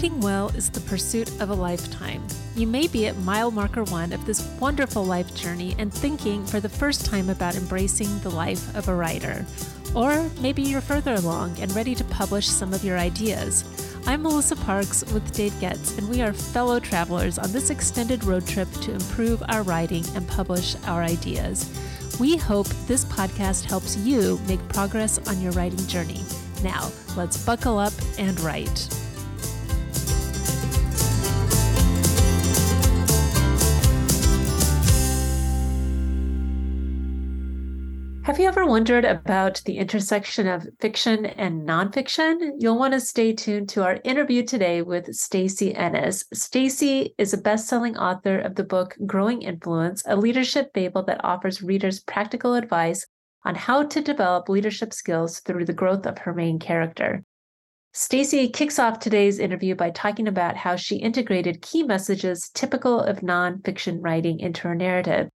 Writing well is the pursuit of a lifetime. You may be at mile marker one of this wonderful life journey and thinking for the first time about embracing the life of a writer. Or maybe you're further along and ready to publish some of your ideas. I'm Melissa Parks with Dave Getz, and we are fellow travelers on this extended road trip to improve our writing and publish our ideas. We hope this podcast helps you make progress on your writing journey. Now, let's buckle up and write. Have you ever wondered about the intersection of fiction and nonfiction? You'll want to stay tuned to our interview today with Stacy Ennis. Stacy is a best-selling author of the book Growing Influence, a leadership fable that offers readers practical advice on how to develop leadership skills through the growth of her main character. Stacy kicks off today's interview by talking about how she integrated key messages typical of nonfiction writing into her narrative.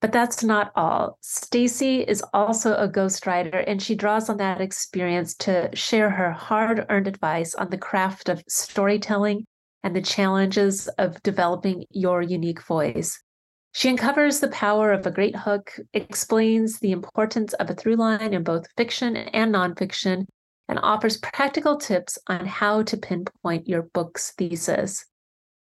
But that's not all. Stacy is also a ghostwriter and she draws on that experience to share her hard-earned advice on the craft of storytelling and the challenges of developing your unique voice. She uncovers the power of a great hook, explains the importance of a through line in both fiction and nonfiction, and offers practical tips on how to pinpoint your book's thesis.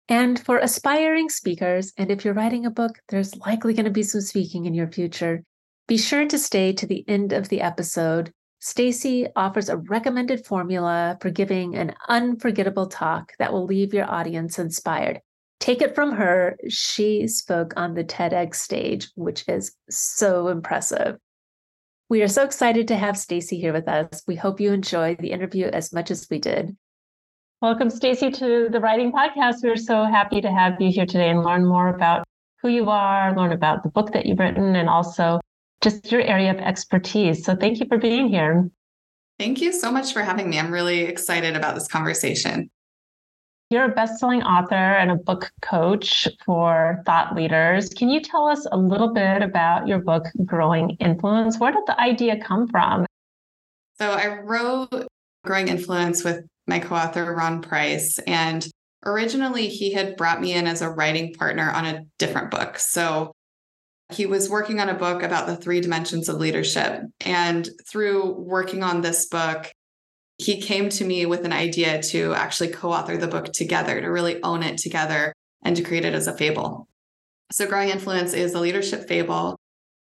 And for aspiring speakers, and if you're writing a book, there's likely going to be some speaking in your future. Be sure to stay to the end of the episode. Stacy offers a recommended formula for giving an unforgettable talk that will leave your audience inspired. Take it from her. She spoke on the TEDx stage, which is so impressive. We are so excited to have Stacy here with us. We hope you enjoy the interview as much as we did. Welcome, Stacy, to the Writing Podcast. We're so happy to have you here today and learn more about who you are, learn about the book that you've written, and also just your area of expertise. So thank you for being here. Thank you so much for having me. I'm really excited about this conversation. You're a best-selling author and a book coach for thought leaders. Can you tell us a little bit about your book, Growing Influence? Where did the idea come from? So I wrote Growing Influence with my co author, Ron Price. And originally, he had brought me in as a writing partner on a different book. So he was working on a book about the three dimensions of leadership. And through working on this book, he came to me with an idea to actually co author the book together, to really own it together and to create it as a fable. So, Growing Influence is a leadership fable.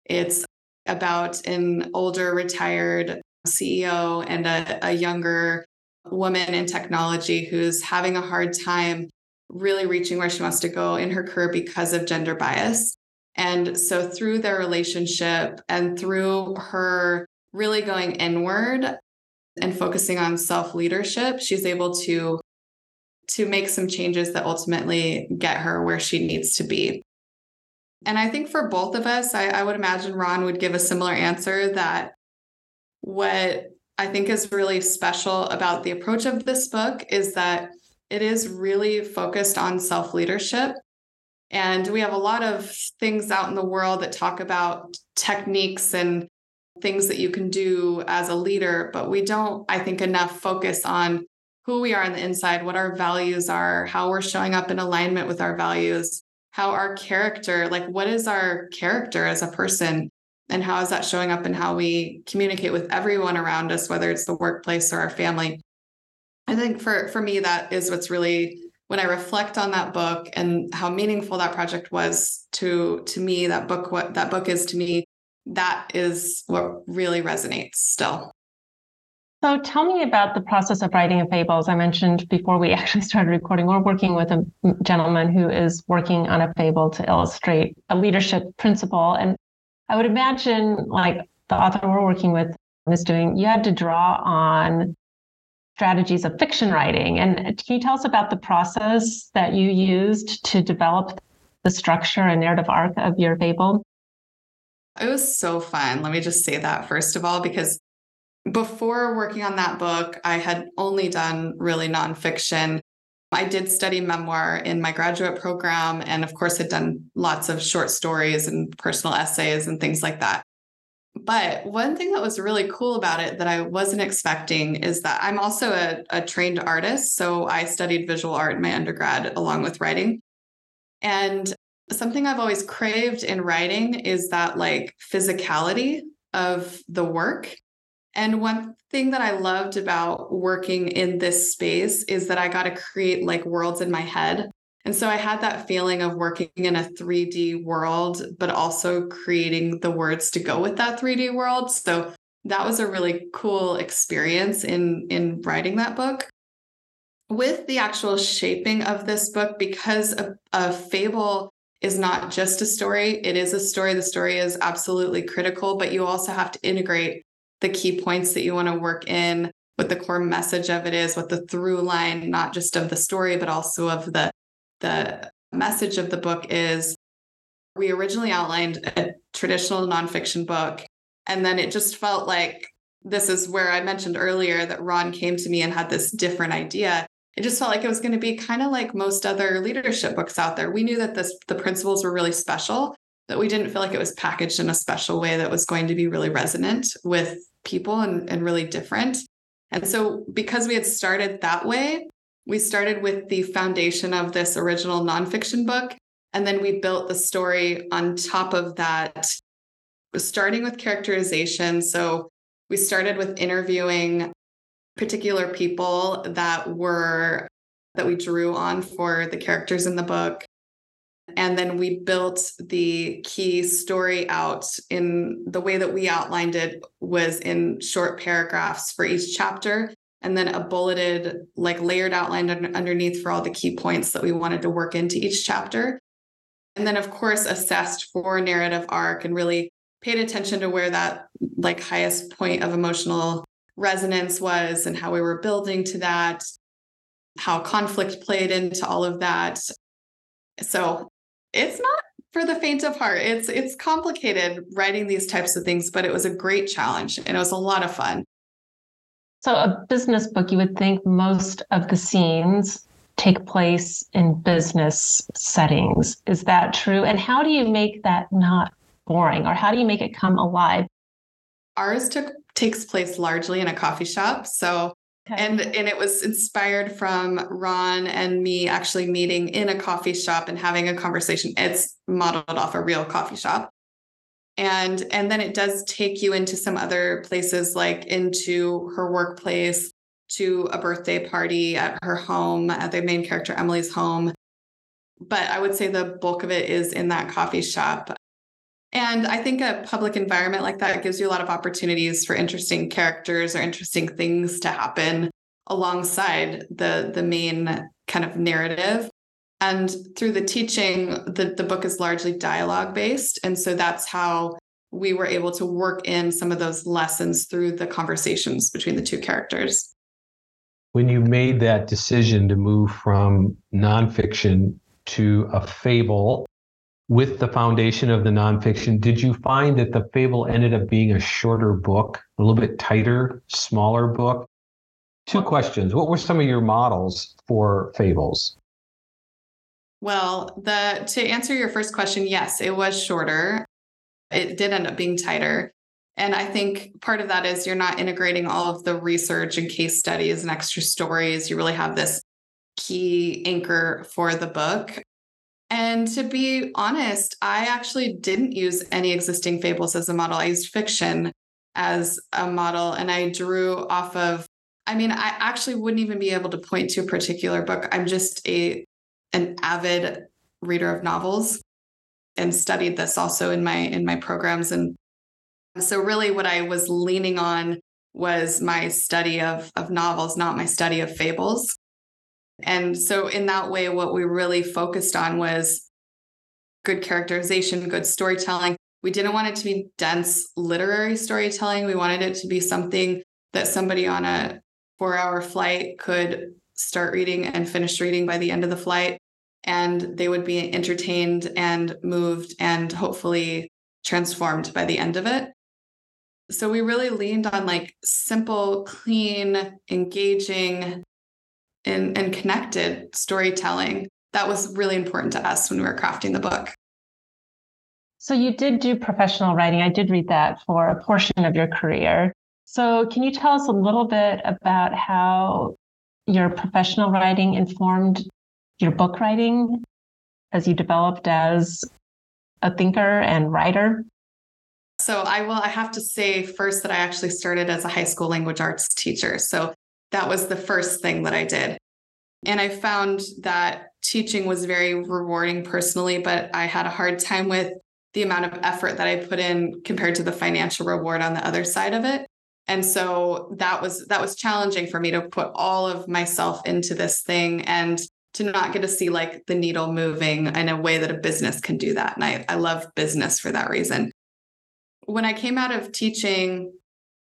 It's about an older retired CEO and a, a younger woman in technology who's having a hard time really reaching where she wants to go in her career because of gender bias. And so, through their relationship and through her really going inward and focusing on self leadership, she's able to to make some changes that ultimately get her where she needs to be. And I think for both of us, I, I would imagine Ron would give a similar answer that what I think is really special about the approach of this book is that it is really focused on self leadership. And we have a lot of things out in the world that talk about techniques and things that you can do as a leader, but we don't, I think, enough focus on who we are on the inside, what our values are, how we're showing up in alignment with our values, how our character, like what is our character as a person? And how is that showing up in how we communicate with everyone around us whether it's the workplace or our family i think for for me that is what's really when i reflect on that book and how meaningful that project was to to me that book what that book is to me that is what really resonates still so tell me about the process of writing a fable. As I mentioned before we actually started recording, we're working with a gentleman who is working on a fable to illustrate a leadership principle. And I would imagine, like the author we're working with is doing, you had to draw on strategies of fiction writing. And can you tell us about the process that you used to develop the structure and narrative arc of your fable? It was so fun. Let me just say that first of all, because before working on that book, I had only done really nonfiction. I did study memoir in my graduate program, and of course, had done lots of short stories and personal essays and things like that. But one thing that was really cool about it that I wasn't expecting is that I'm also a, a trained artist. So I studied visual art in my undergrad along with writing. And something I've always craved in writing is that like physicality of the work. And one thing that I loved about working in this space is that I got to create like worlds in my head. And so I had that feeling of working in a 3D world, but also creating the words to go with that 3D world. So that was a really cool experience in in writing that book. With the actual shaping of this book, because a, a fable is not just a story, it is a story. The story is absolutely critical, but you also have to integrate the key points that you want to work in, what the core message of it is, what the through line, not just of the story, but also of the the message of the book is we originally outlined a traditional nonfiction book. And then it just felt like this is where I mentioned earlier that Ron came to me and had this different idea. It just felt like it was going to be kind of like most other leadership books out there. We knew that this the principles were really special, but we didn't feel like it was packaged in a special way that was going to be really resonant with people and, and really different. And so because we had started that way, we started with the foundation of this original nonfiction book, and then we built the story on top of that, starting with characterization. So we started with interviewing particular people that were that we drew on for the characters in the book. And then we built the key story out in the way that we outlined it was in short paragraphs for each chapter and then a bulleted, like layered outline underneath for all the key points that we wanted to work into each chapter. And then, of course, assessed for narrative arc and really paid attention to where that like highest point of emotional resonance was and how we were building to that, how conflict played into all of that. So it's not for the faint of heart. It's it's complicated writing these types of things, but it was a great challenge and it was a lot of fun. So, a business book, you would think most of the scenes take place in business settings. Is that true? And how do you make that not boring or how do you make it come alive? Ours took takes place largely in a coffee shop. So okay. and and it was inspired from Ron and me actually meeting in a coffee shop and having a conversation. It's modeled off a real coffee shop and and then it does take you into some other places like into her workplace to a birthday party at her home at the main character emily's home but i would say the bulk of it is in that coffee shop and i think a public environment like that gives you a lot of opportunities for interesting characters or interesting things to happen alongside the the main kind of narrative and through the teaching, the, the book is largely dialogue based. And so that's how we were able to work in some of those lessons through the conversations between the two characters. When you made that decision to move from nonfiction to a fable with the foundation of the nonfiction, did you find that the fable ended up being a shorter book, a little bit tighter, smaller book? Two questions. What were some of your models for fables? Well, the to answer your first question, yes, it was shorter. It did end up being tighter. And I think part of that is you're not integrating all of the research and case studies and extra stories. You really have this key anchor for the book. And to be honest, I actually didn't use any existing fables as a model. I used fiction as a model and I drew off of I mean, I actually wouldn't even be able to point to a particular book. I'm just a an avid reader of novels and studied this also in my in my programs and so really what i was leaning on was my study of of novels not my study of fables and so in that way what we really focused on was good characterization good storytelling. We didn't want it to be dense literary storytelling. We wanted it to be something that somebody on a 4 hour flight could start reading and finish reading by the end of the flight. And they would be entertained and moved and hopefully transformed by the end of it. So we really leaned on like simple, clean, engaging, and, and connected storytelling. That was really important to us when we were crafting the book. So you did do professional writing. I did read that for a portion of your career. So can you tell us a little bit about how your professional writing informed your book writing as you developed as a thinker and writer? So I will I have to say first that I actually started as a high school language arts teacher. So that was the first thing that I did. And I found that teaching was very rewarding personally, but I had a hard time with the amount of effort that I put in compared to the financial reward on the other side of it. And so that was that was challenging for me to put all of myself into this thing and to not get to see like the needle moving in a way that a business can do that. And I, I love business for that reason. When I came out of teaching,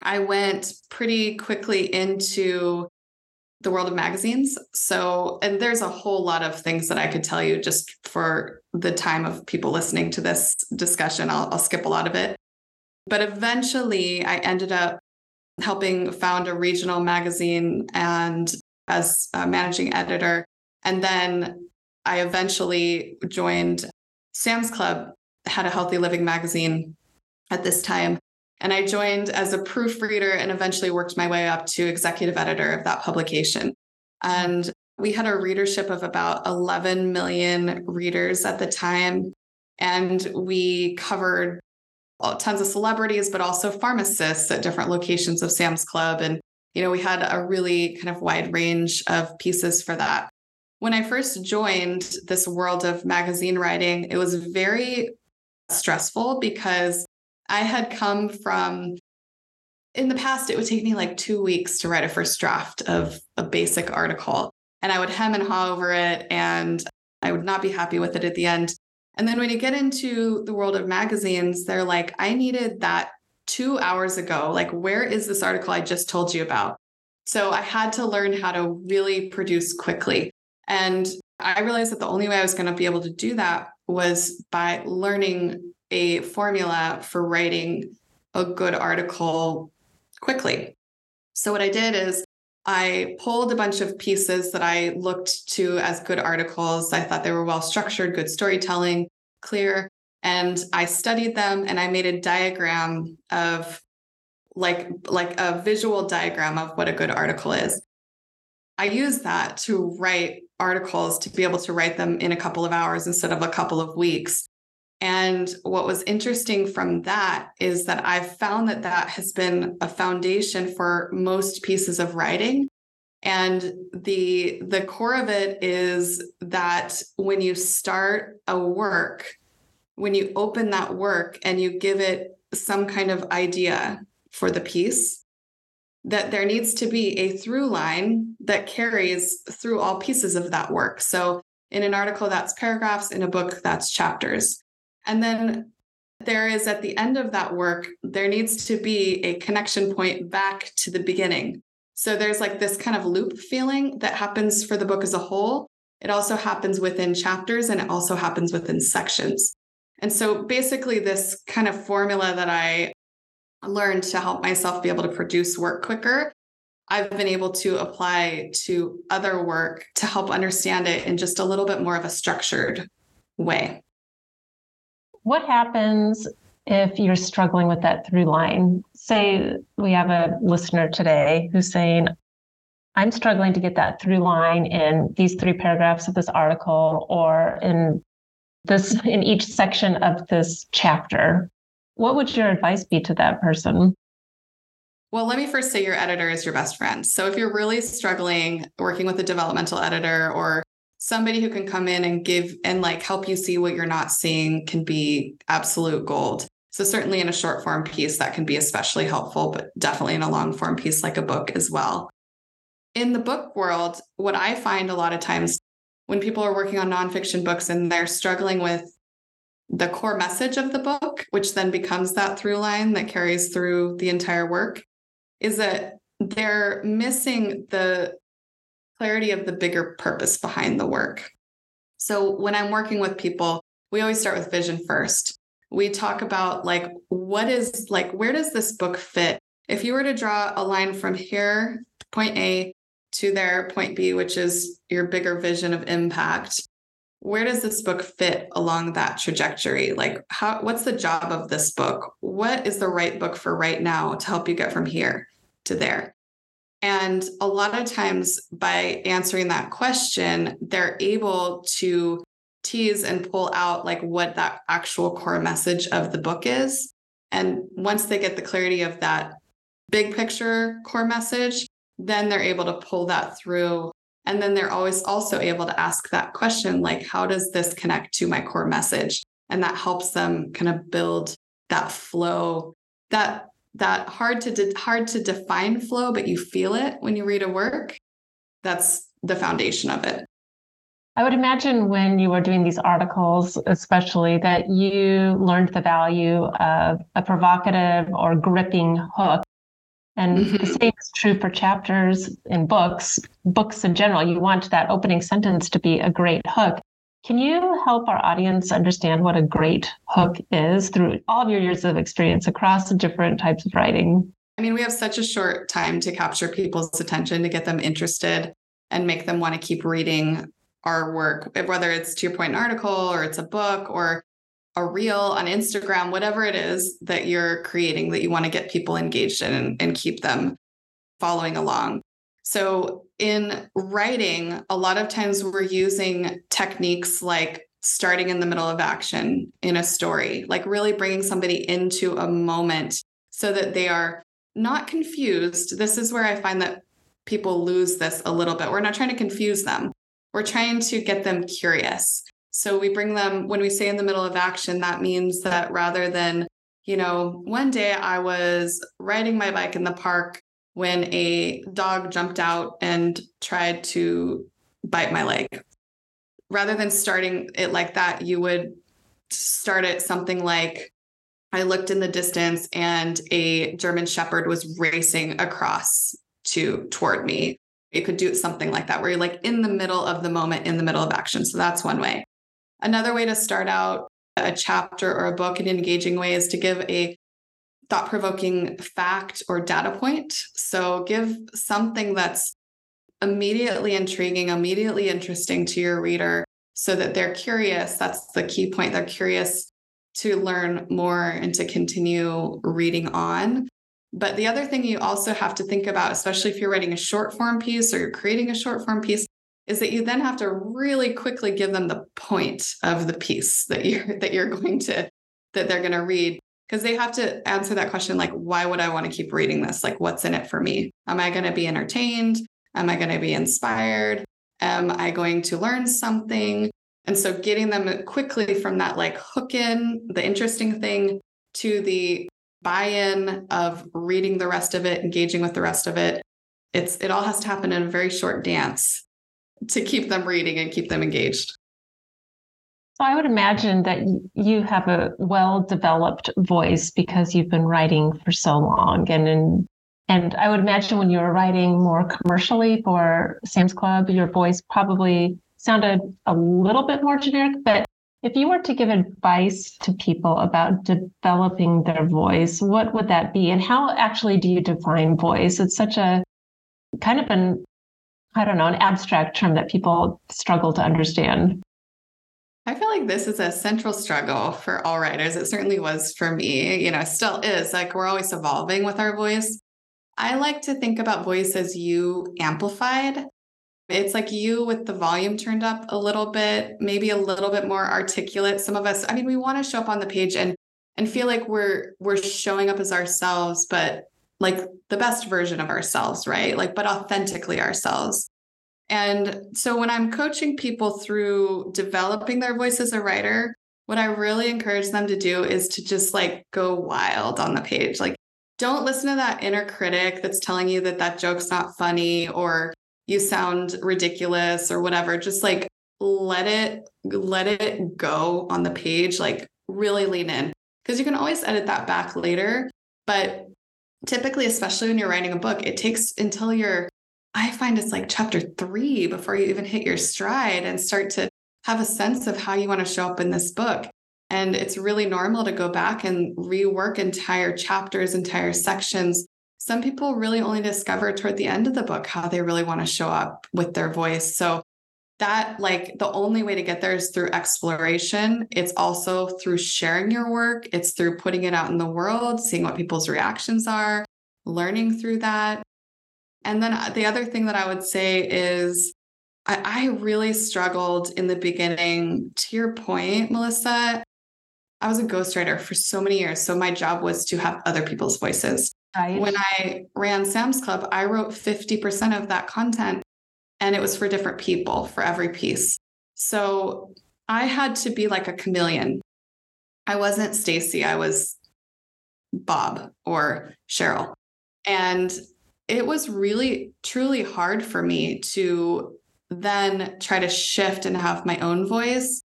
I went pretty quickly into the world of magazines. So, and there's a whole lot of things that I could tell you just for the time of people listening to this discussion. I'll, I'll skip a lot of it. But eventually, I ended up helping found a regional magazine and as a managing editor. And then I eventually joined Sam's Club, had a healthy living magazine at this time. And I joined as a proofreader and eventually worked my way up to executive editor of that publication. And we had a readership of about 11 million readers at the time. And we covered tons of celebrities, but also pharmacists at different locations of Sam's Club. And, you know, we had a really kind of wide range of pieces for that. When I first joined this world of magazine writing, it was very stressful because I had come from in the past, it would take me like two weeks to write a first draft of a basic article. And I would hem and haw over it, and I would not be happy with it at the end. And then when you get into the world of magazines, they're like, I needed that two hours ago. Like, where is this article I just told you about? So I had to learn how to really produce quickly. And I realized that the only way I was going to be able to do that was by learning a formula for writing a good article quickly. So, what I did is I pulled a bunch of pieces that I looked to as good articles. I thought they were well structured, good storytelling, clear. And I studied them and I made a diagram of like like a visual diagram of what a good article is. I use that to write articles to be able to write them in a couple of hours instead of a couple of weeks. And what was interesting from that is that I've found that that has been a foundation for most pieces of writing. And the the core of it is that when you start a work, when you open that work and you give it some kind of idea for the piece, that there needs to be a through line that carries through all pieces of that work. So in an article, that's paragraphs, in a book, that's chapters. And then there is at the end of that work, there needs to be a connection point back to the beginning. So there's like this kind of loop feeling that happens for the book as a whole. It also happens within chapters and it also happens within sections. And so basically, this kind of formula that I learned to help myself be able to produce work quicker, I've been able to apply to other work to help understand it in just a little bit more of a structured way. What happens if you're struggling with that through line? Say we have a listener today who's saying, I'm struggling to get that through line in these three paragraphs of this article or in this in each section of this chapter. What would your advice be to that person? Well, let me first say your editor is your best friend. So if you're really struggling working with a developmental editor or somebody who can come in and give and like help you see what you're not seeing can be absolute gold. So certainly in a short form piece that can be especially helpful, but definitely in a long form piece like a book as well. In the book world, what I find a lot of times when people are working on nonfiction books and they're struggling with the core message of the book, which then becomes that through line that carries through the entire work, is that they're missing the clarity of the bigger purpose behind the work. So when I'm working with people, we always start with vision first. We talk about like, what is like, where does this book fit? If you were to draw a line from here, point A to there, point B, which is your bigger vision of impact, where does this book fit along that trajectory? Like how what's the job of this book? What is the right book for right now to help you get from here to there? And a lot of times by answering that question, they're able to tease and pull out like what that actual core message of the book is. And once they get the clarity of that big picture core message, then they're able to pull that through and then they're always also able to ask that question like, how does this connect to my core message? And that helps them kind of build that flow, that that hard to de- hard to define flow, but you feel it when you read a work. That's the foundation of it. I would imagine when you were doing these articles, especially that you learned the value of a provocative or gripping hook and mm-hmm. the same is true for chapters in books, books in general. You want that opening sentence to be a great hook. Can you help our audience understand what a great hook is through all of your years of experience across the different types of writing? I mean, we have such a short time to capture people's attention, to get them interested and make them want to keep reading our work, whether it's to your point, an article or it's a book or a reel on Instagram, whatever it is that you're creating that you want to get people engaged in and, and keep them following along. So, in writing, a lot of times we're using techniques like starting in the middle of action in a story, like really bringing somebody into a moment so that they are not confused. This is where I find that people lose this a little bit. We're not trying to confuse them, we're trying to get them curious. So we bring them, when we say in the middle of action, that means that rather than, you know, one day I was riding my bike in the park when a dog jumped out and tried to bite my leg. Rather than starting it like that, you would start it something like I looked in the distance and a German shepherd was racing across to toward me. You could do something like that where you're like in the middle of the moment, in the middle of action. So that's one way. Another way to start out a chapter or a book in engaging way is to give a thought provoking fact or data point. So give something that's immediately intriguing, immediately interesting to your reader so that they're curious. That's the key point. They're curious to learn more and to continue reading on. But the other thing you also have to think about, especially if you're writing a short form piece or you're creating a short form piece, is that you then have to really quickly give them the point of the piece that you're that you're going to that they're going to read because they have to answer that question like why would i want to keep reading this? Like what's in it for me? Am i going to be entertained? Am i going to be inspired? Am i going to learn something? And so getting them quickly from that like hook in the interesting thing to the buy-in of reading the rest of it engaging with the rest of it it's it all has to happen in a very short dance to keep them reading and keep them engaged. So I would imagine that you have a well-developed voice because you've been writing for so long, and in, and I would imagine when you were writing more commercially for Sam's Club, your voice probably sounded a little bit more generic. But if you were to give advice to people about developing their voice, what would that be? And how actually do you define voice? It's such a kind of an I don't know, an abstract term that people struggle to understand. I feel like this is a central struggle for all writers. It certainly was for me, you know, still is. Like we're always evolving with our voice. I like to think about voice as you amplified. It's like you with the volume turned up a little bit, maybe a little bit more articulate. Some of us, I mean, we want to show up on the page and and feel like we're we're showing up as ourselves, but like the best version of ourselves, right? Like, but authentically ourselves. And so when I'm coaching people through developing their voice as a writer, what I really encourage them to do is to just like go wild on the page. Like, don't listen to that inner critic that's telling you that that joke's not funny or you sound ridiculous or whatever. Just like let it let it go on the page like really lean in because you can always edit that back later but typically, especially when you're writing a book, it takes until you're, I find it's like chapter three before you even hit your stride and start to have a sense of how you want to show up in this book. And it's really normal to go back and rework entire chapters, entire sections. Some people really only discover toward the end of the book how they really want to show up with their voice. So that like the only way to get there is through exploration. It's also through sharing your work, it's through putting it out in the world, seeing what people's reactions are, learning through that. And then uh, the other thing that I would say is I, I really struggled in the beginning. To your point, Melissa, I was a ghostwriter for so many years. So my job was to have other people's voices. Right. When I ran Sam's Club, I wrote 50% of that content and it was for different people for every piece. So I had to be like a chameleon. I wasn't Stacy, I was Bob or Cheryl. And it was really truly hard for me to then try to shift and have my own voice.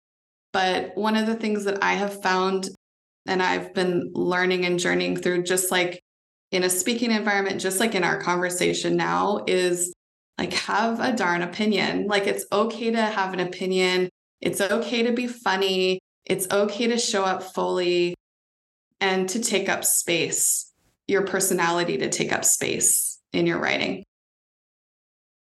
But one of the things that I have found and I've been learning and journeying through, just like in a speaking environment, just like in our conversation now, is like have a darn opinion. Like it's okay to have an opinion. It's okay to be funny. It's okay to show up fully and to take up space, your personality to take up space in your writing.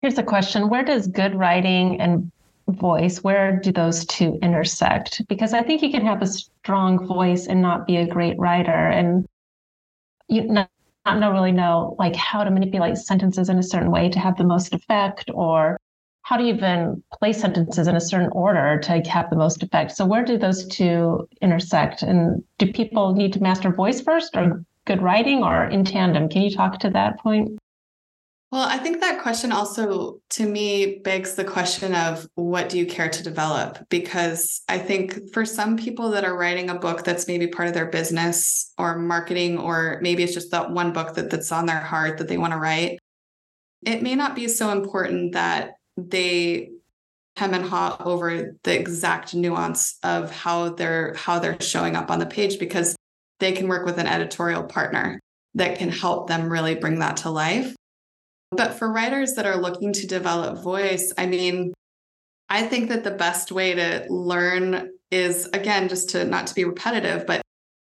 Here's a question Where does good writing and voice, where do those two intersect? Because I think you can have a strong voice and not be a great writer. And you not, not really know like how to manipulate sentences in a certain way to have the most effect or how to even place sentences in a certain order to have the most effect. So where do those two intersect? And do people need to master voice first or good writing or in tandem? Can you talk to that point? Well, I think that question also, to me, begs the question of what do you care to develop? Because I think for some people that are writing a book that's maybe part of their business or marketing, or maybe it's just that one book that, that's on their heart that they want to write, it may not be so important that they hem and haw over the exact nuance of how they're how they're showing up on the page because they can work with an editorial partner that can help them really bring that to life but for writers that are looking to develop voice, I mean, I think that the best way to learn is again just to not to be repetitive, but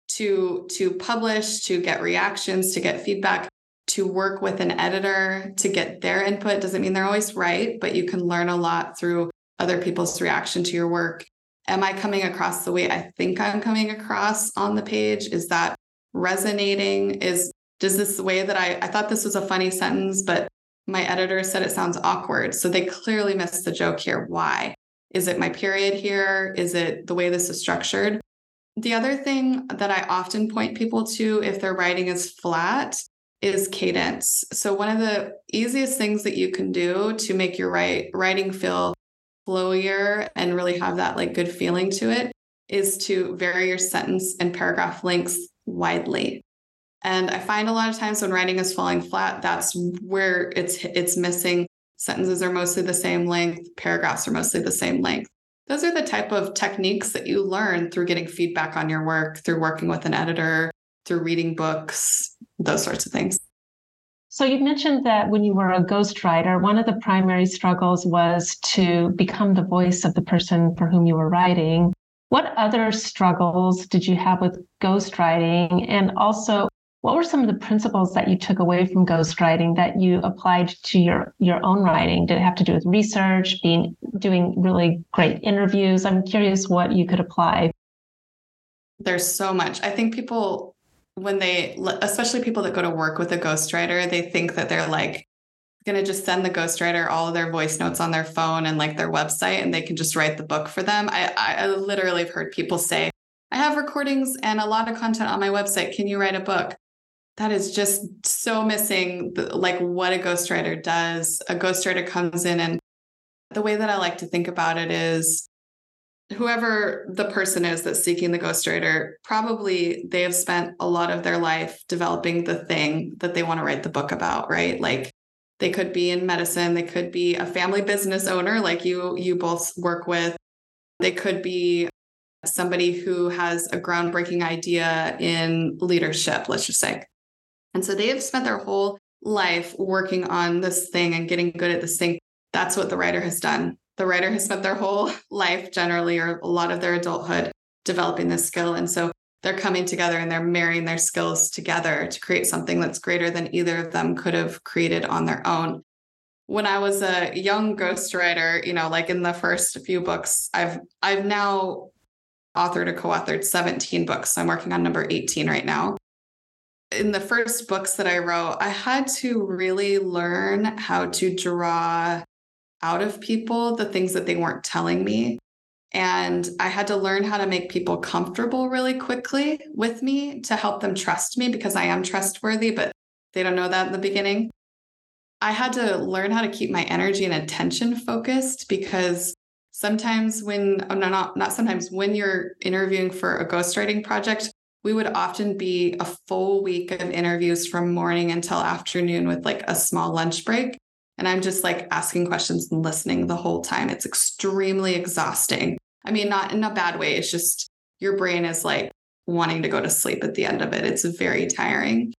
to to publish, to get reactions, to get feedback, to work with an editor, to get their input doesn't mean they're always right, but you can learn a lot through other people's reaction to your work. Am I coming across the way I think I'm coming across on the page? Is that resonating? Is does this way that I I thought this was a funny sentence, but my editor said it sounds awkward. So they clearly missed the joke here. Why? Is it my period here? Is it the way this is structured? The other thing that I often point people to if their writing is flat is cadence. So one of the easiest things that you can do to make your write, writing feel flowier and really have that like good feeling to it is to vary your sentence and paragraph lengths widely. And I find a lot of times when writing is falling flat, that's where it's it's missing. Sentences are mostly the same length, paragraphs are mostly the same length. Those are the type of techniques that you learn through getting feedback on your work, through working with an editor, through reading books, those sorts of things. So you mentioned that when you were a ghostwriter, one of the primary struggles was to become the voice of the person for whom you were writing. What other struggles did you have with ghostwriting? And also, what were some of the principles that you took away from ghostwriting that you applied to your your own writing? Did it have to do with research, being doing really great interviews? I'm curious what you could apply. There's so much. I think people when they especially people that go to work with a ghostwriter, they think that they're like going to just send the ghostwriter all of their voice notes on their phone and like their website and they can just write the book for them. I, I literally have heard people say, I have recordings and a lot of content on my website. Can you write a book? That is just so missing like what a ghostwriter does. A ghostwriter comes in and the way that i like to think about it is whoever the person is that's seeking the ghostwriter probably they have spent a lot of their life developing the thing that they want to write the book about right? Like they could be in medicine they could be a family business owner like you you both work with. They could be somebody who has a groundbreaking idea in leadership let's just say and so they have spent their whole life working on this thing and getting good at this thing. That's what the writer has done. The writer has spent their whole life, generally, or a lot of their adulthood, developing this skill. And so they're coming together and they're marrying their skills together to create something that's greater than either of them could have created on their own. when I was a young ghostwriter, you know, like in the first few books, I've I've now authored or co-authored 17 books. So I'm working on number 18 right now. In the first books that I wrote, I had to really learn how to draw out of people the things that they weren't telling me. And I had to learn how to make people comfortable really quickly with me to help them trust me because I am trustworthy, but they don't know that in the beginning. I had to learn how to keep my energy and attention focused because sometimes when oh, no, not not sometimes when you're interviewing for a ghostwriting project, we would often be a full week of interviews from morning until afternoon with like a small lunch break. And I'm just like asking questions and listening the whole time. It's extremely exhausting. I mean, not in a bad way. It's just your brain is like wanting to go to sleep at the end of it. It's very tiring.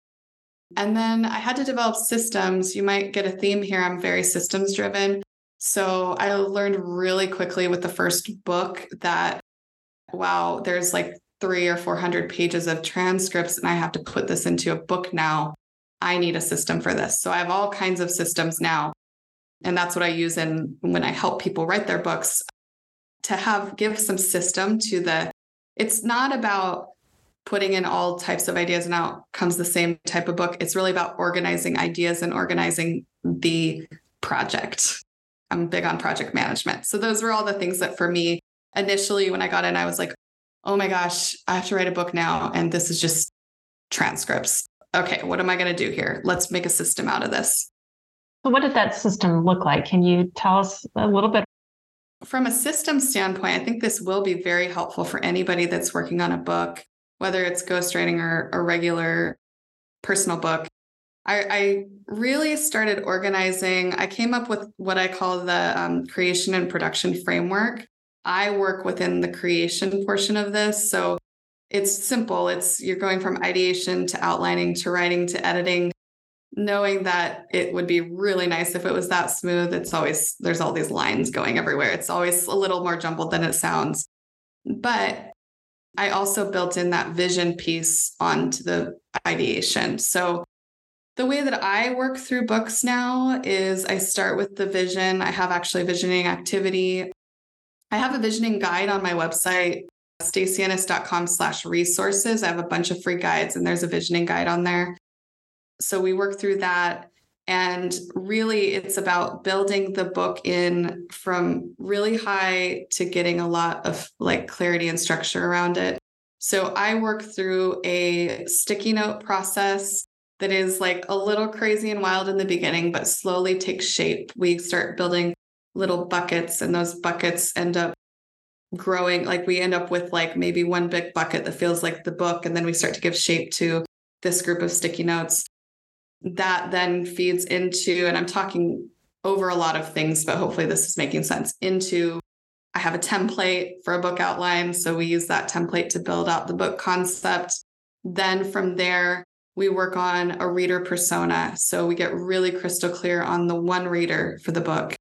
And then I had to develop systems. You might get a theme here. I'm very systems driven. So I learned really quickly with the first book that, wow, there's like three or 400 pages of transcripts, and I have to put this into a book now. I need a system for this. So I have all kinds of systems now. And that's what I use in when I help people write their books to have give some system to the it's not about putting in all types of ideas and out comes the same type of book. It's really about organizing ideas and organizing the project. I'm big on project management. So those were all the things that for me initially when I got in, I was like, oh my gosh, I have to write a book now. And this is just transcripts. Okay, what am I going to do here? Let's make a system out of this. So, what did that system look like? Can you tell us a little bit? From a system standpoint, I think this will be very helpful for anybody that's working on a book whether it's ghostwriting or a regular personal book. I, I, really started organizing. I came up with what I call the um, creation and production framework. I work within the creation portion of this. So it's simple. It's you're going from ideation to outlining to writing to editing, knowing that it would be really nice if it was that smooth. It's always, there's all these lines going everywhere. It's always a little more jumbled than it sounds. But I also built in that vision piece onto the ideation. So the way that I work through books now is I start with the vision. I have actually visioning activity. I have a visioning guide on my website, stacyennis.com slash resources. I have a bunch of free guides and there's a visioning guide on there. So we work through that. And really, it's about building the book in from really high to getting a lot of like clarity and structure around it. So I work through a sticky note process that is like a little crazy and wild in the beginning, but slowly takes shape. We start building little buckets, and those buckets end up growing. Like we end up with like maybe one big bucket that feels like the book, and then we start to give shape to this group of sticky notes that then feeds into, and I'm talking over a lot of things, but hopefully this is making sense into. I have a template for a book outline. So we use that template to build out the book concept. Then from there, we work on a reader persona. So we get really crystal clear on the one reader for the book.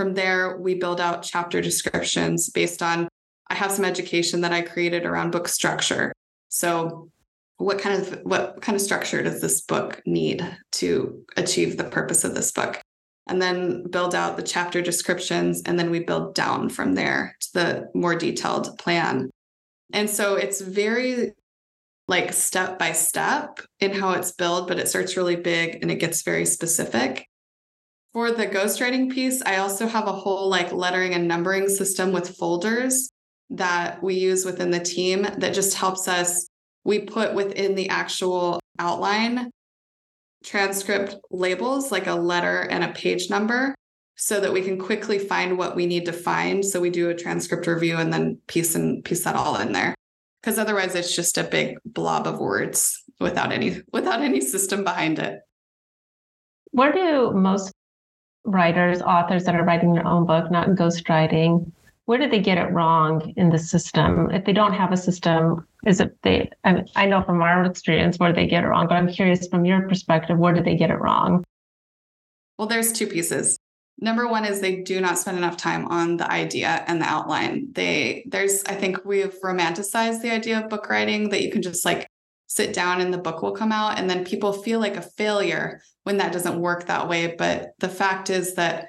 From there, we build out chapter descriptions based on, I have some education that I created around book structure. So what kind of what kind of structure does this book need to achieve the purpose of this book? And then build out the chapter descriptions and then we build down from there to the more detailed plan. And so it's very like step by step in how it's built but it starts really big and it gets very specific for the ghostwriting piece i also have a whole like lettering and numbering system with folders that we use within the team that just helps us we put within the actual outline transcript labels like a letter and a page number so that we can quickly find what we need to find. So we do a transcript review and then piece and piece that all in there. Because otherwise it's just a big blob of words without any without any system behind it. Where do most writers authors that are writing their own book not ghostwriting where did they get it wrong in the system? If they don't have a system, is it they? I, mean, I know from our experience where they get it wrong, but I'm curious from your perspective, where did they get it wrong? Well, there's two pieces. Number one is they do not spend enough time on the idea and the outline. They there's I think we've romanticized the idea of book writing that you can just like sit down and the book will come out. And then people feel like a failure when that doesn't work that way. But the fact is that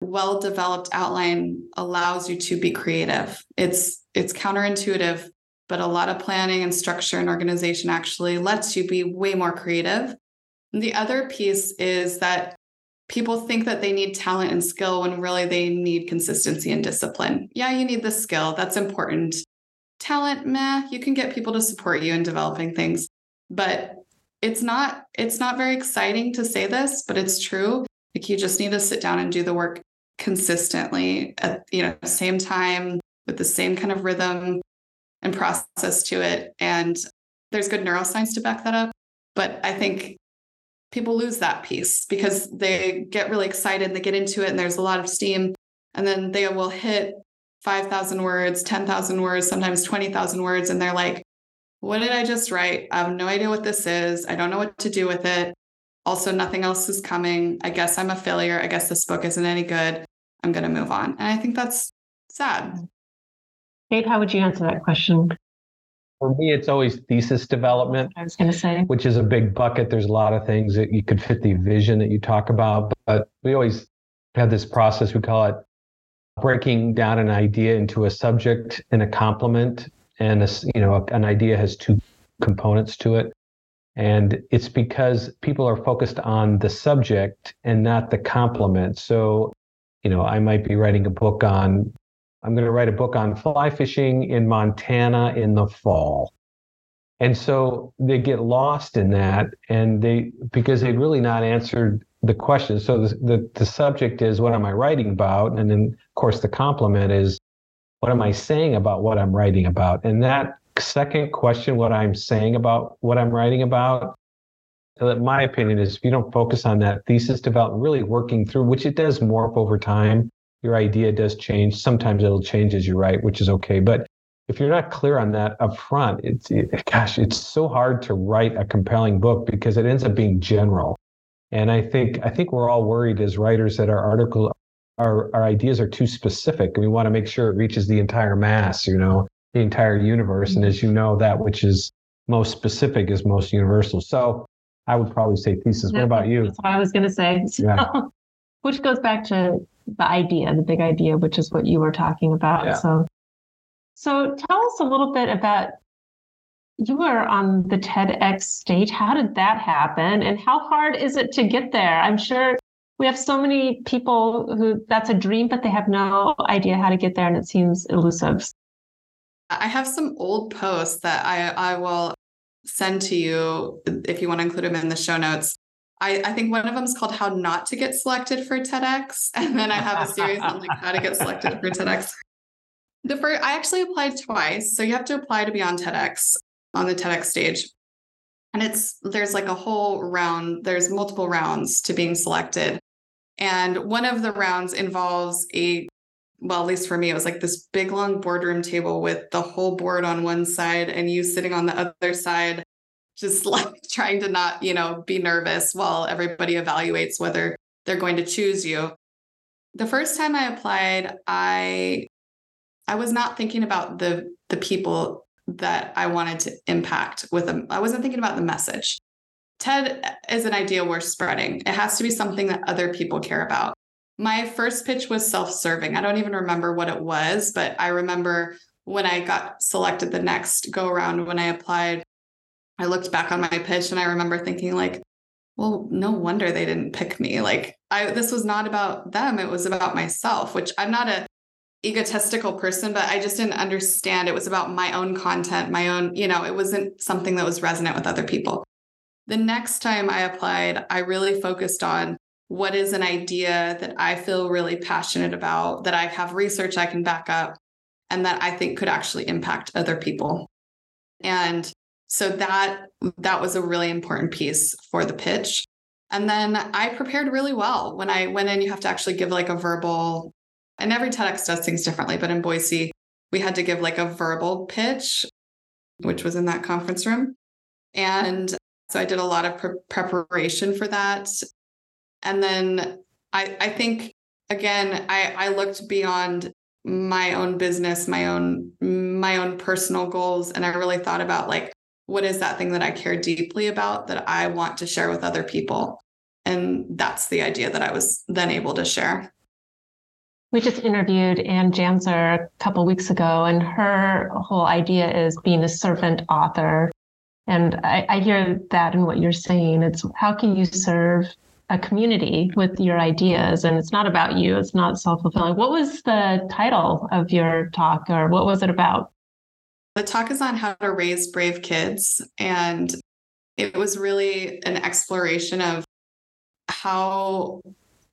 well developed outline allows you to be creative. It's it's counterintuitive, but a lot of planning and structure and organization actually lets you be way more creative. And the other piece is that people think that they need talent and skill when really they need consistency and discipline. Yeah, you need the skill. That's important. Talent, meh, you can get people to support you in developing things, but it's not it's not very exciting to say this, but it's true. Like you just need to sit down and do the work consistently at you know same time with the same kind of rhythm and process to it. And there's good neuroscience to back that up. But i think people lose that piece because they get really excited they get into it and there's a lot of steam and then they will hit 5000 words 10000 words sometimes 20000 words and they're like what did i just write i have no idea what this is i don't know what to do with it also nothing else is coming i guess i'm a failure i guess this book isn't any good I'm going to move on. And I think that's sad. Kate, how would you answer that question? For me, it's always thesis development. I was going to say, which is a big bucket. There's a lot of things that you could fit the vision that you talk about, but we always have this process. We call it breaking down an idea into a subject and a complement. And a, you know, an idea has two components to it. And it's because people are focused on the subject and not the complement. So you know, I might be writing a book on, I'm going to write a book on fly fishing in Montana in the fall. And so they get lost in that and they, because they really not answered the question. So the, the, the subject is, what am I writing about? And then course the complement is, what am I saying about what I'm writing about? And that second question, what I'm saying about what I'm writing about, my opinion is if you don't focus on that thesis development, really working through, which it does morph over time, your idea does change. Sometimes it'll change as you write, which is okay. But if you're not clear on that up front, it's it, gosh, it's so hard to write a compelling book because it ends up being general. And I think I think we're all worried as writers that our article our, our ideas are too specific and we want to make sure it reaches the entire mass, you know, the entire universe. And mm-hmm. as you know, that which is most specific is most universal. So I would probably say thesis. What about you? That's what I was going to say. So, yeah. which goes back to the idea, the big idea, which is what you were talking about. Yeah. So, so tell us a little bit about you were on the TEDx stage. How did that happen, and how hard is it to get there? I'm sure we have so many people who that's a dream, but they have no idea how to get there, and it seems elusive. I have some old posts that I I will send to you if you want to include them in the show notes. I, I think one of them is called How Not to Get Selected for TEDx. And then I have a series on like how to get selected for TEDx. The first, I actually applied twice. So you have to apply to be on TEDx on the TEDx stage. And it's there's like a whole round, there's multiple rounds to being selected. And one of the rounds involves a well, at least for me, it was like this big long boardroom table with the whole board on one side and you sitting on the other side, just like trying to not, you know, be nervous while everybody evaluates whether they're going to choose you. The first time I applied, I I was not thinking about the the people that I wanted to impact with them. I wasn't thinking about the message. TED is an idea worth spreading. It has to be something that other people care about. My first pitch was self serving. I don't even remember what it was, but I remember when I got selected the next go around when I applied, I looked back on my pitch and I remember thinking, like, well, no wonder they didn't pick me. Like, I this was not about them, it was about myself, which I'm not a egotistical person, but I just didn't understand. It was about my own content, my own, you know, it wasn't something that was resonant with other people. The next time I applied, I really focused on what is an idea that I feel really passionate about, that I have research I can back up, and that I think could actually impact other people. And so that that was a really important piece for the pitch. And then I prepared really well. When I went in, you have to actually give like a verbal, and every TEDx does things differently, but in Boise, we had to give like a verbal pitch, which was in that conference room. And so I did a lot of pre- preparation for that. And then I, I think again, I, I looked beyond my own business, my own my own personal goals, and I really thought about like what is that thing that I care deeply about that I want to share with other people? And that's the idea that I was then able to share. We just interviewed Anne Janzer a couple weeks ago, and her whole idea is being a servant author. And I, I hear that in what you're saying. It's how can you serve a community with your ideas? And it's not about you, it's not self fulfilling. What was the title of your talk, or what was it about? The talk is on how to raise brave kids. And it was really an exploration of how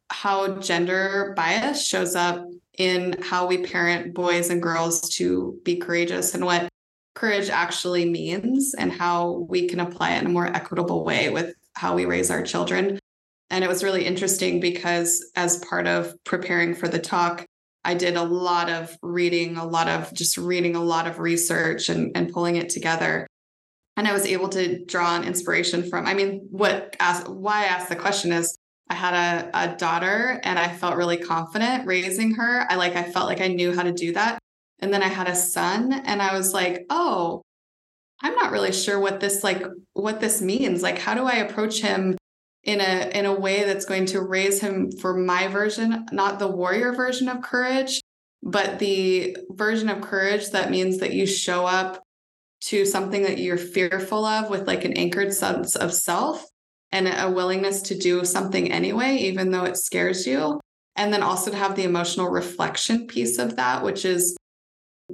how gender bias shows up in how we parent boys and girls to be courageous and what courage actually means and how we can apply it in a more equitable way with how we raise our children. And it was really interesting because as part of preparing for the talk, I did a lot of reading, a lot of just reading a lot of research and, and pulling it together. And I was able to draw an inspiration from, I mean, what asked, why I asked the question is I had a, a daughter and I felt really confident raising her. I like, I felt like I knew how to do that. And then I had a son and I was like, oh, I'm not really sure what this like what this means. Like how do I approach him in a in a way that's going to raise him for my version, not the warrior version of courage, but the version of courage that means that you show up to something that you're fearful of with like an anchored sense of self and a willingness to do something anyway, even though it scares you. And then also to have the emotional reflection piece of that, which is,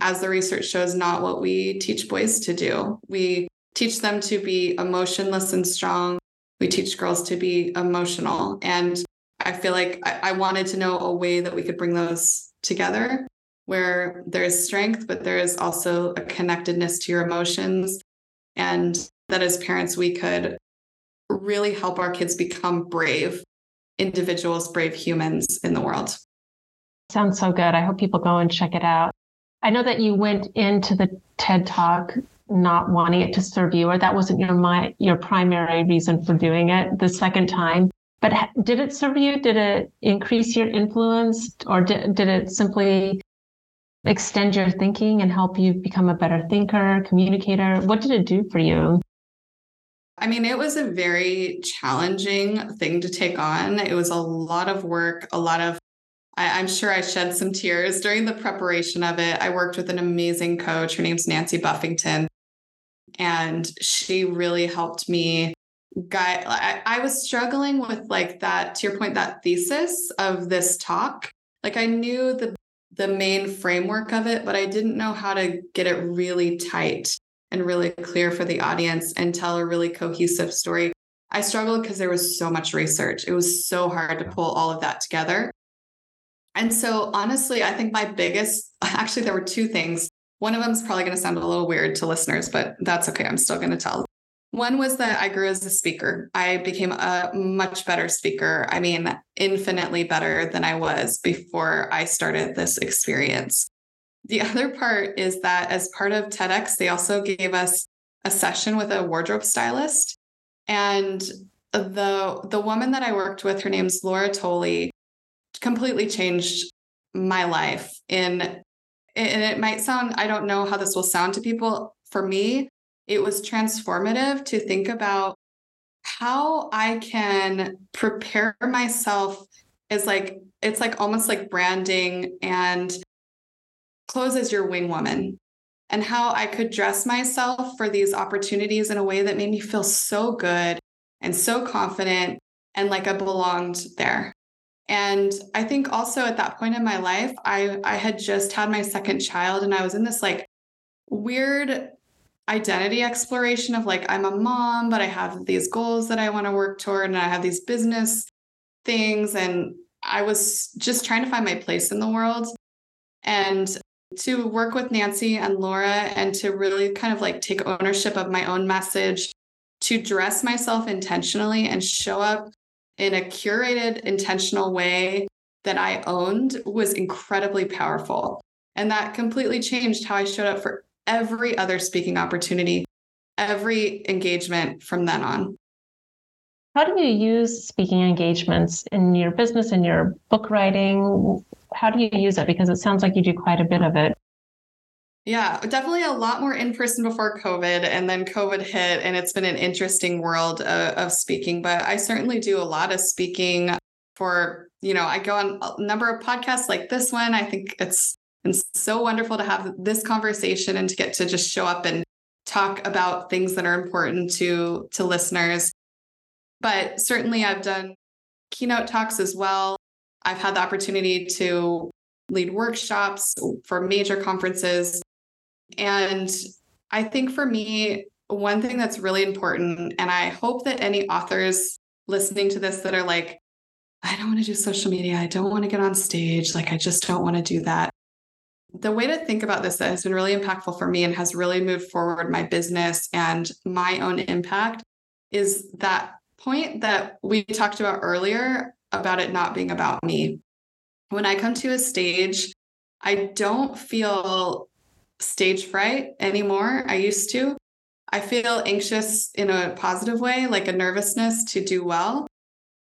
as the research shows, not what we teach boys to do. We teach them to be emotionless and strong. We teach girls to be emotional. And I feel like I, I wanted to know a way that we could bring those together where there is strength, but there is also a connectedness to your emotions. And that as parents, we could really help our kids become brave individuals, brave humans in the world. Sounds so good. I hope people go and check it out. I know that you went into the TED Talk not wanting it to serve you, or that wasn't your my, your primary reason for doing it the second time. But did it serve you? Did it increase your influence, or did, did it simply extend your thinking and help you become a better thinker, communicator? What did it do for you? I mean, it was a very challenging thing to take on. It was a lot of work, a lot of, I, am sure I shed some tears during the preparation of it. I worked with an amazing coach. Her name's Nancy Buffington. And she really helped me guide. I, I was struggling with like that, to your point, that thesis of this talk. Like I knew the the main framework of it, but I didn't know how to get it really tight and really clear for the audience and tell a really cohesive story. I struggled because there was so much research. It was so hard to pull all of that together. And so, honestly, I think my biggest actually, there were two things. One of them is probably going to sound a little weird to listeners, but that's okay. I'm still going to tell. One was that I grew as a speaker. I became a much better speaker. I mean, infinitely better than I was before I started this experience. The other part is that as part of TEDx, they also gave us a session with a wardrobe stylist. And the the woman that I worked with, her name's Laura Tolley, completely changed my life in and it might sound I don't know how this will sound to people. For me, it was transformative to think about how I can prepare myself as like it's like almost like branding and clothes as your wing woman and how I could dress myself for these opportunities in a way that made me feel so good and so confident and like I belonged there. And I think also at that point in my life, I, I had just had my second child and I was in this like weird identity exploration of like, I'm a mom, but I have these goals that I want to work toward and I have these business things. And I was just trying to find my place in the world. And to work with Nancy and Laura and to really kind of like take ownership of my own message, to dress myself intentionally and show up in a curated, intentional way that I owned was incredibly powerful. And that completely changed how I showed up for every other speaking opportunity, every engagement from then on. How do you use speaking engagements in your business, in your book writing? how do you use it? Because it sounds like you do quite a bit of it. Yeah, definitely a lot more in person before COVID, and then COVID hit, and it's been an interesting world of, of speaking. But I certainly do a lot of speaking for, you know, I go on a number of podcasts like this one. I think it's been so wonderful to have this conversation and to get to just show up and talk about things that are important to to listeners. But certainly, I've done keynote talks as well. I've had the opportunity to lead workshops for major conferences and I think for me, one thing that's really important, and I hope that any authors listening to this that are like, I don't want to do social media, I don't want to get on stage, like, I just don't want to do that. The way to think about this that has been really impactful for me and has really moved forward my business and my own impact is that point that we talked about earlier about it not being about me. When I come to a stage, I don't feel stage fright anymore. I used to. I feel anxious in a positive way, like a nervousness to do well.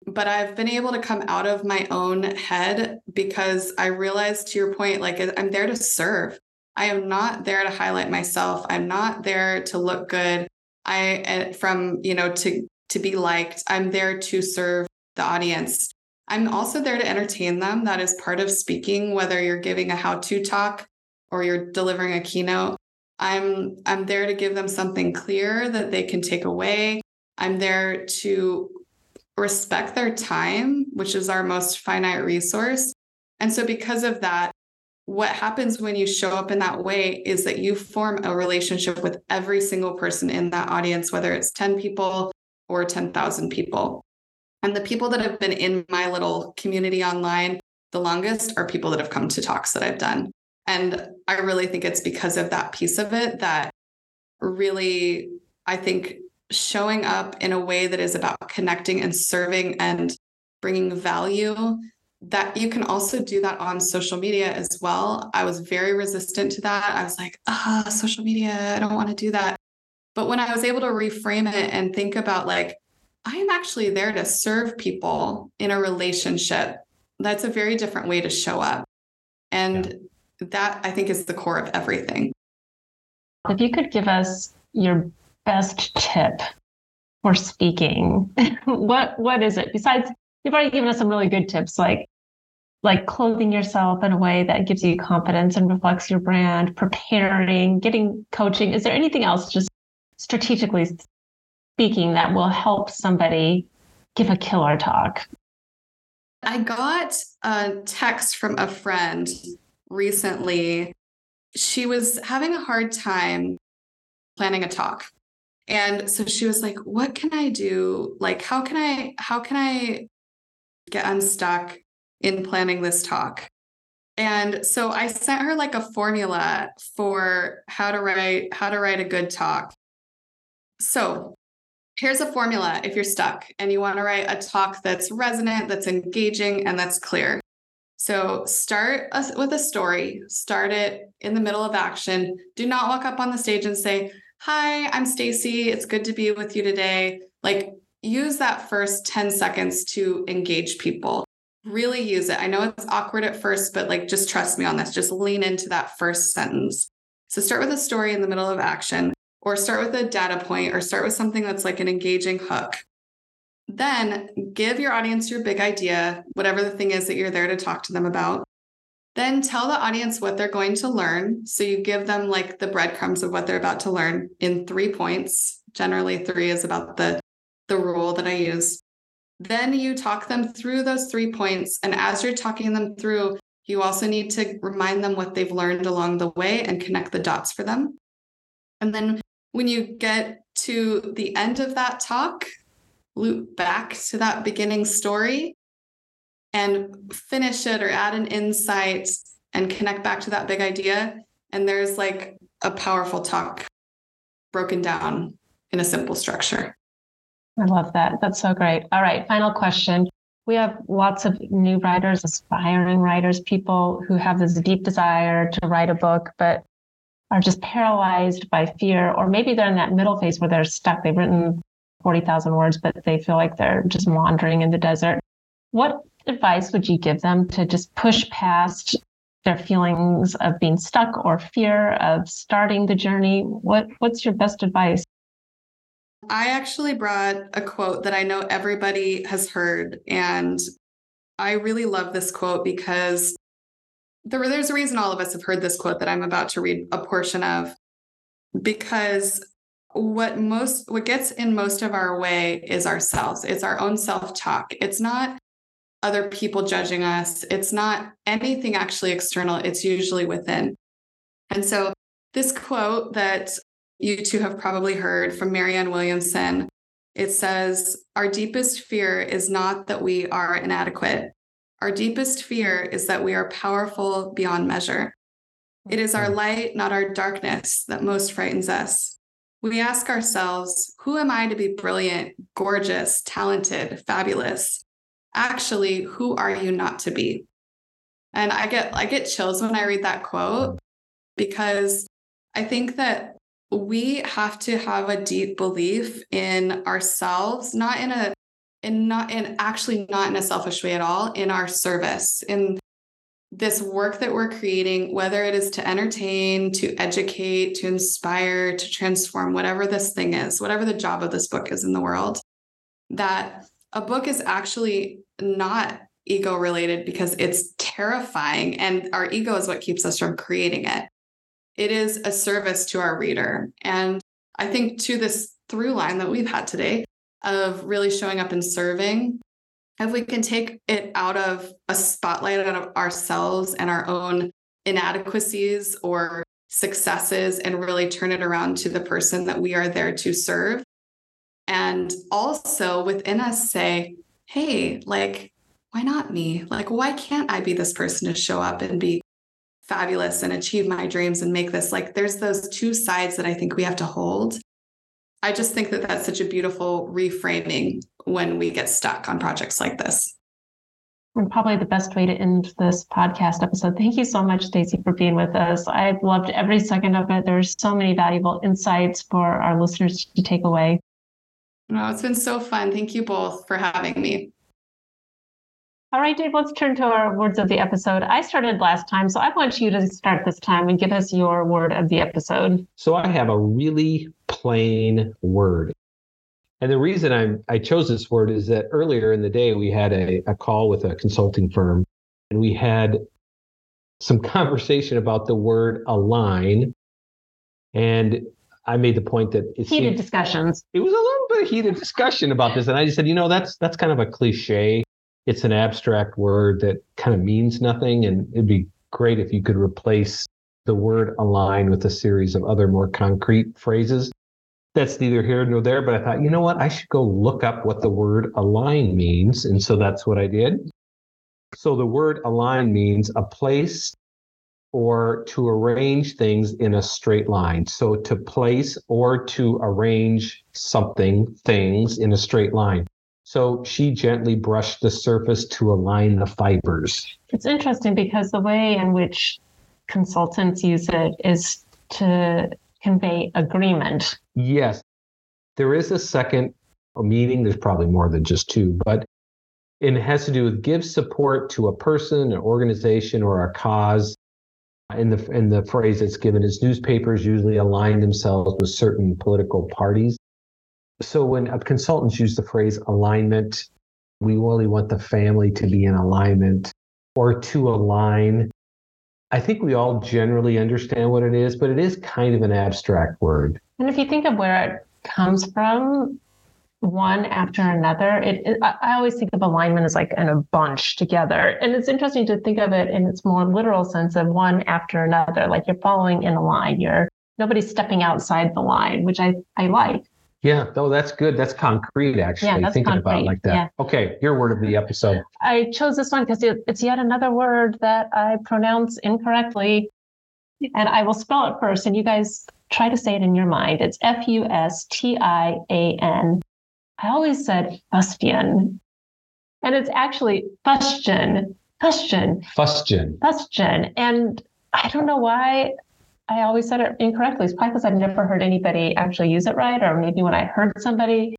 But I've been able to come out of my own head because I realized, to your point, like I'm there to serve. I am not there to highlight myself. I'm not there to look good. I eh, from, you know, to to be liked. I'm there to serve the audience. I'm also there to entertain them. That is part of speaking, whether you're giving a how-to talk or you're delivering a keynote i'm i'm there to give them something clear that they can take away. I'm there to respect their time which is our most finite resource. And so because of that what happens when you show up in that way is that you form a relationship with every single person in that audience whether it's 10 people or 10,000 people. And the people that have been in my little community online the longest are people that have come to talks that I've done. And I really think it's because of that piece of it that really, I think, showing up in a way that is about connecting and serving and bringing value that you can also do that on social media as well. I was very resistant to that. I was like, ah, social media, I don't want to do that. But when I was able to reframe it and think about like, I am actually there to serve people in a relationship, that's a very different way to show up. And yeah that I think is the core of everything. If you could give us your best tip for speaking, what what is it? Besides, you've already given us some really good tips, like like clothing yourself in a way that gives you confidence and reflects your brand, preparing, getting coaching. Is there anything else, just strategically speaking, that will help somebody give a killer talk? I got a text from a friend recently, she was having a hard time planning a talk. And so she was like, what can I do? Like, how can I, how can I get unstuck in planning this talk? And so I sent her like a formula for how to write, how to write a good talk. So here's a formula if you're stuck and you want to write a talk that's resonant, that's engaging, and that's clear. So start with a story, start it in the middle of action. Do not walk up on the stage and say, Hi, I'm Stacy. It's good to be with you today. Like use that first 10 seconds to engage people. Really use it. I know it's awkward at first, but like just trust me on this. Just lean into that first sentence. So start with a story in the middle of action, or start with a data point, or start with something that's like an engaging hook. Then give your audience your big idea, whatever the thing is that you're there to talk to them about. Then tell the audience what they're going to learn. So you give them like the breadcrumbs of what they're about to learn in three points. Generally, three is about the, the rule that I use. Then you talk them through those three points. And as you're talking them through, you also need to remind them what they've learned along the way and connect the dots for them. And then when you get to the end of that talk, loop back to that beginning story and finish it or add an insight and connect back to that big idea. And there's like a powerful talk broken down in a simple structure. I love that. That's so great. All right, final question. We have lots of new writers, aspiring writers, people who have this deep desire to write a book, but are just paralyzed by fear, or maybe they're in that middle phase where they're stuck. They've written 40,000 words, but they feel like they're just wandering in the desert. What advice would you give them to just push past their feelings of being stuck or fear of starting the journey? What what's your best advice? I actually brought a quote that I know everybody has heard and I really love this quote because there, there's a reason all of us have heard this quote that I'm about to read a portion of because what most what gets in most of our way is ourselves. It's our own self-talk. It's not other people judging us. It's not anything actually external. It's usually within. And so this quote that you two have probably heard from marianne williamson it says our deepest fear is not that we are inadequate. Our deepest fear is that we are powerful beyond measure. It is our light not our darkness that most frightens us we ask ourselves, who am I to be brilliant, gorgeous, talented, fabulous? Actually, who are you not to be? And I get I get chills when I read that quote because I think that we have to have a deep belief in ourselves, not in a in not in actually not in a selfish way at all, in our service, in this work that we're creating, whether it is to entertain, to educate, to inspire, to transform, whatever this thing is, whatever the job of this book is in the world, that a book is actually not ego related because it's terrifying and our ego is what keeps us from creating it. It is a service to our reader. And I think to this through line that we've had today of really showing up and serving if we can take it out of a spotlight out of ourselves and our own inadequacies or successes and really turn it around to the person that we are there to serve. And also within us say, hey, like, why not me? Like, why can't I be this person to show up and be fabulous and achieve my dreams and make this? Like, there's those two sides that I think we have to hold. I just think that that's such a beautiful reframing when we get stuck on projects like this. And probably the best way to end this podcast episode. Thank you so much, Stacy, for being with us. I've loved every second of it. There's so many valuable insights for our listeners to take away. No, it's been so fun. Thank you both for having me. All right, Dave, let's turn to our words of the episode. I started last time, so I want you to start this time and give us your word of the episode. So I have a really plain word. And the reason I I chose this word is that earlier in the day we had a, a call with a consulting firm and we had some conversation about the word align. And I made the point that it heated seemed, discussions. It was a little bit of heated discussion about this. And I just said, you know, that's that's kind of a cliche. It's an abstract word that kind of means nothing. And it'd be great if you could replace the word align with a series of other more concrete phrases that's neither here nor there. But I thought, you know what? I should go look up what the word align means. And so that's what I did. So the word align means a place or to arrange things in a straight line. So to place or to arrange something, things in a straight line. So she gently brushed the surface to align the fibers. It's interesting because the way in which consultants use it is to convey agreement. Yes. There is a second meaning. There's probably more than just two, but it has to do with give support to a person, an organization, or a cause. In the in the phrase that's given is newspapers usually align themselves with certain political parties. So when consultants use the phrase alignment, we really want the family to be in alignment or to align I think we all generally understand what it is, but it is kind of an abstract word. And if you think of where it comes from, one after another, it, it, I always think of alignment as like in a bunch together. And it's interesting to think of it in its more literal sense of one after another, like you're following in a line. You're nobody's stepping outside the line, which I, I like. Yeah, though that's good. That's concrete, actually. Yeah, that's thinking concrete. about like that. Yeah. Okay, your word of the episode. I chose this one because it's yet another word that I pronounce incorrectly, and I will spell it first, and you guys try to say it in your mind. It's F U S T I A N. I always said fustian, and it's actually fustian. Fustian. Fustian. Fustian. And I don't know why I always said it incorrectly. It's probably because I've never heard anybody actually use it right, or maybe when I heard somebody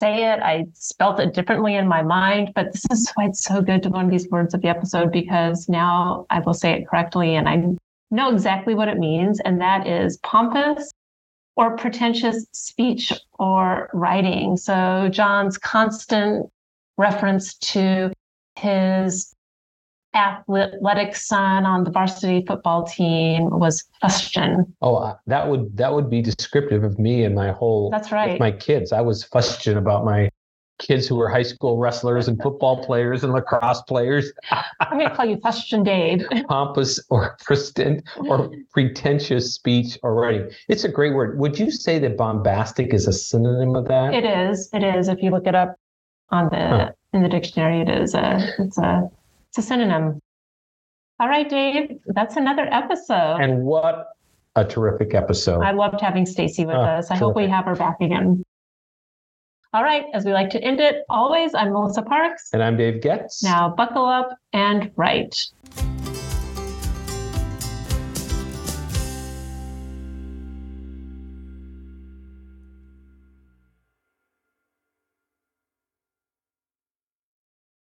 say it. I spelt it differently in my mind, but this is why it's so good to learn these words of the episode because now I will say it correctly and I know exactly what it means. And that is pompous or pretentious speech or writing. So John's constant reference to his athletic son on the varsity football team was fustian. Oh, uh, that would that would be descriptive of me and my whole. That's right. My kids, I was fustian about my kids who were high school wrestlers and football players and lacrosse players. I'm going to call you fustian Dave. Pompous or prestent or pretentious speech or writing. It's a great word. Would you say that bombastic is a synonym of that? It is. It is. If you look it up on the huh. in the dictionary, it is a it's a it's a synonym. All right, Dave, that's another episode. And what a terrific episode. I loved having Stacy with oh, us. I terrific. hope we have her back again. All right, as we like to end it, always, I'm Melissa Parks. And I'm Dave Getz. Now buckle up and write.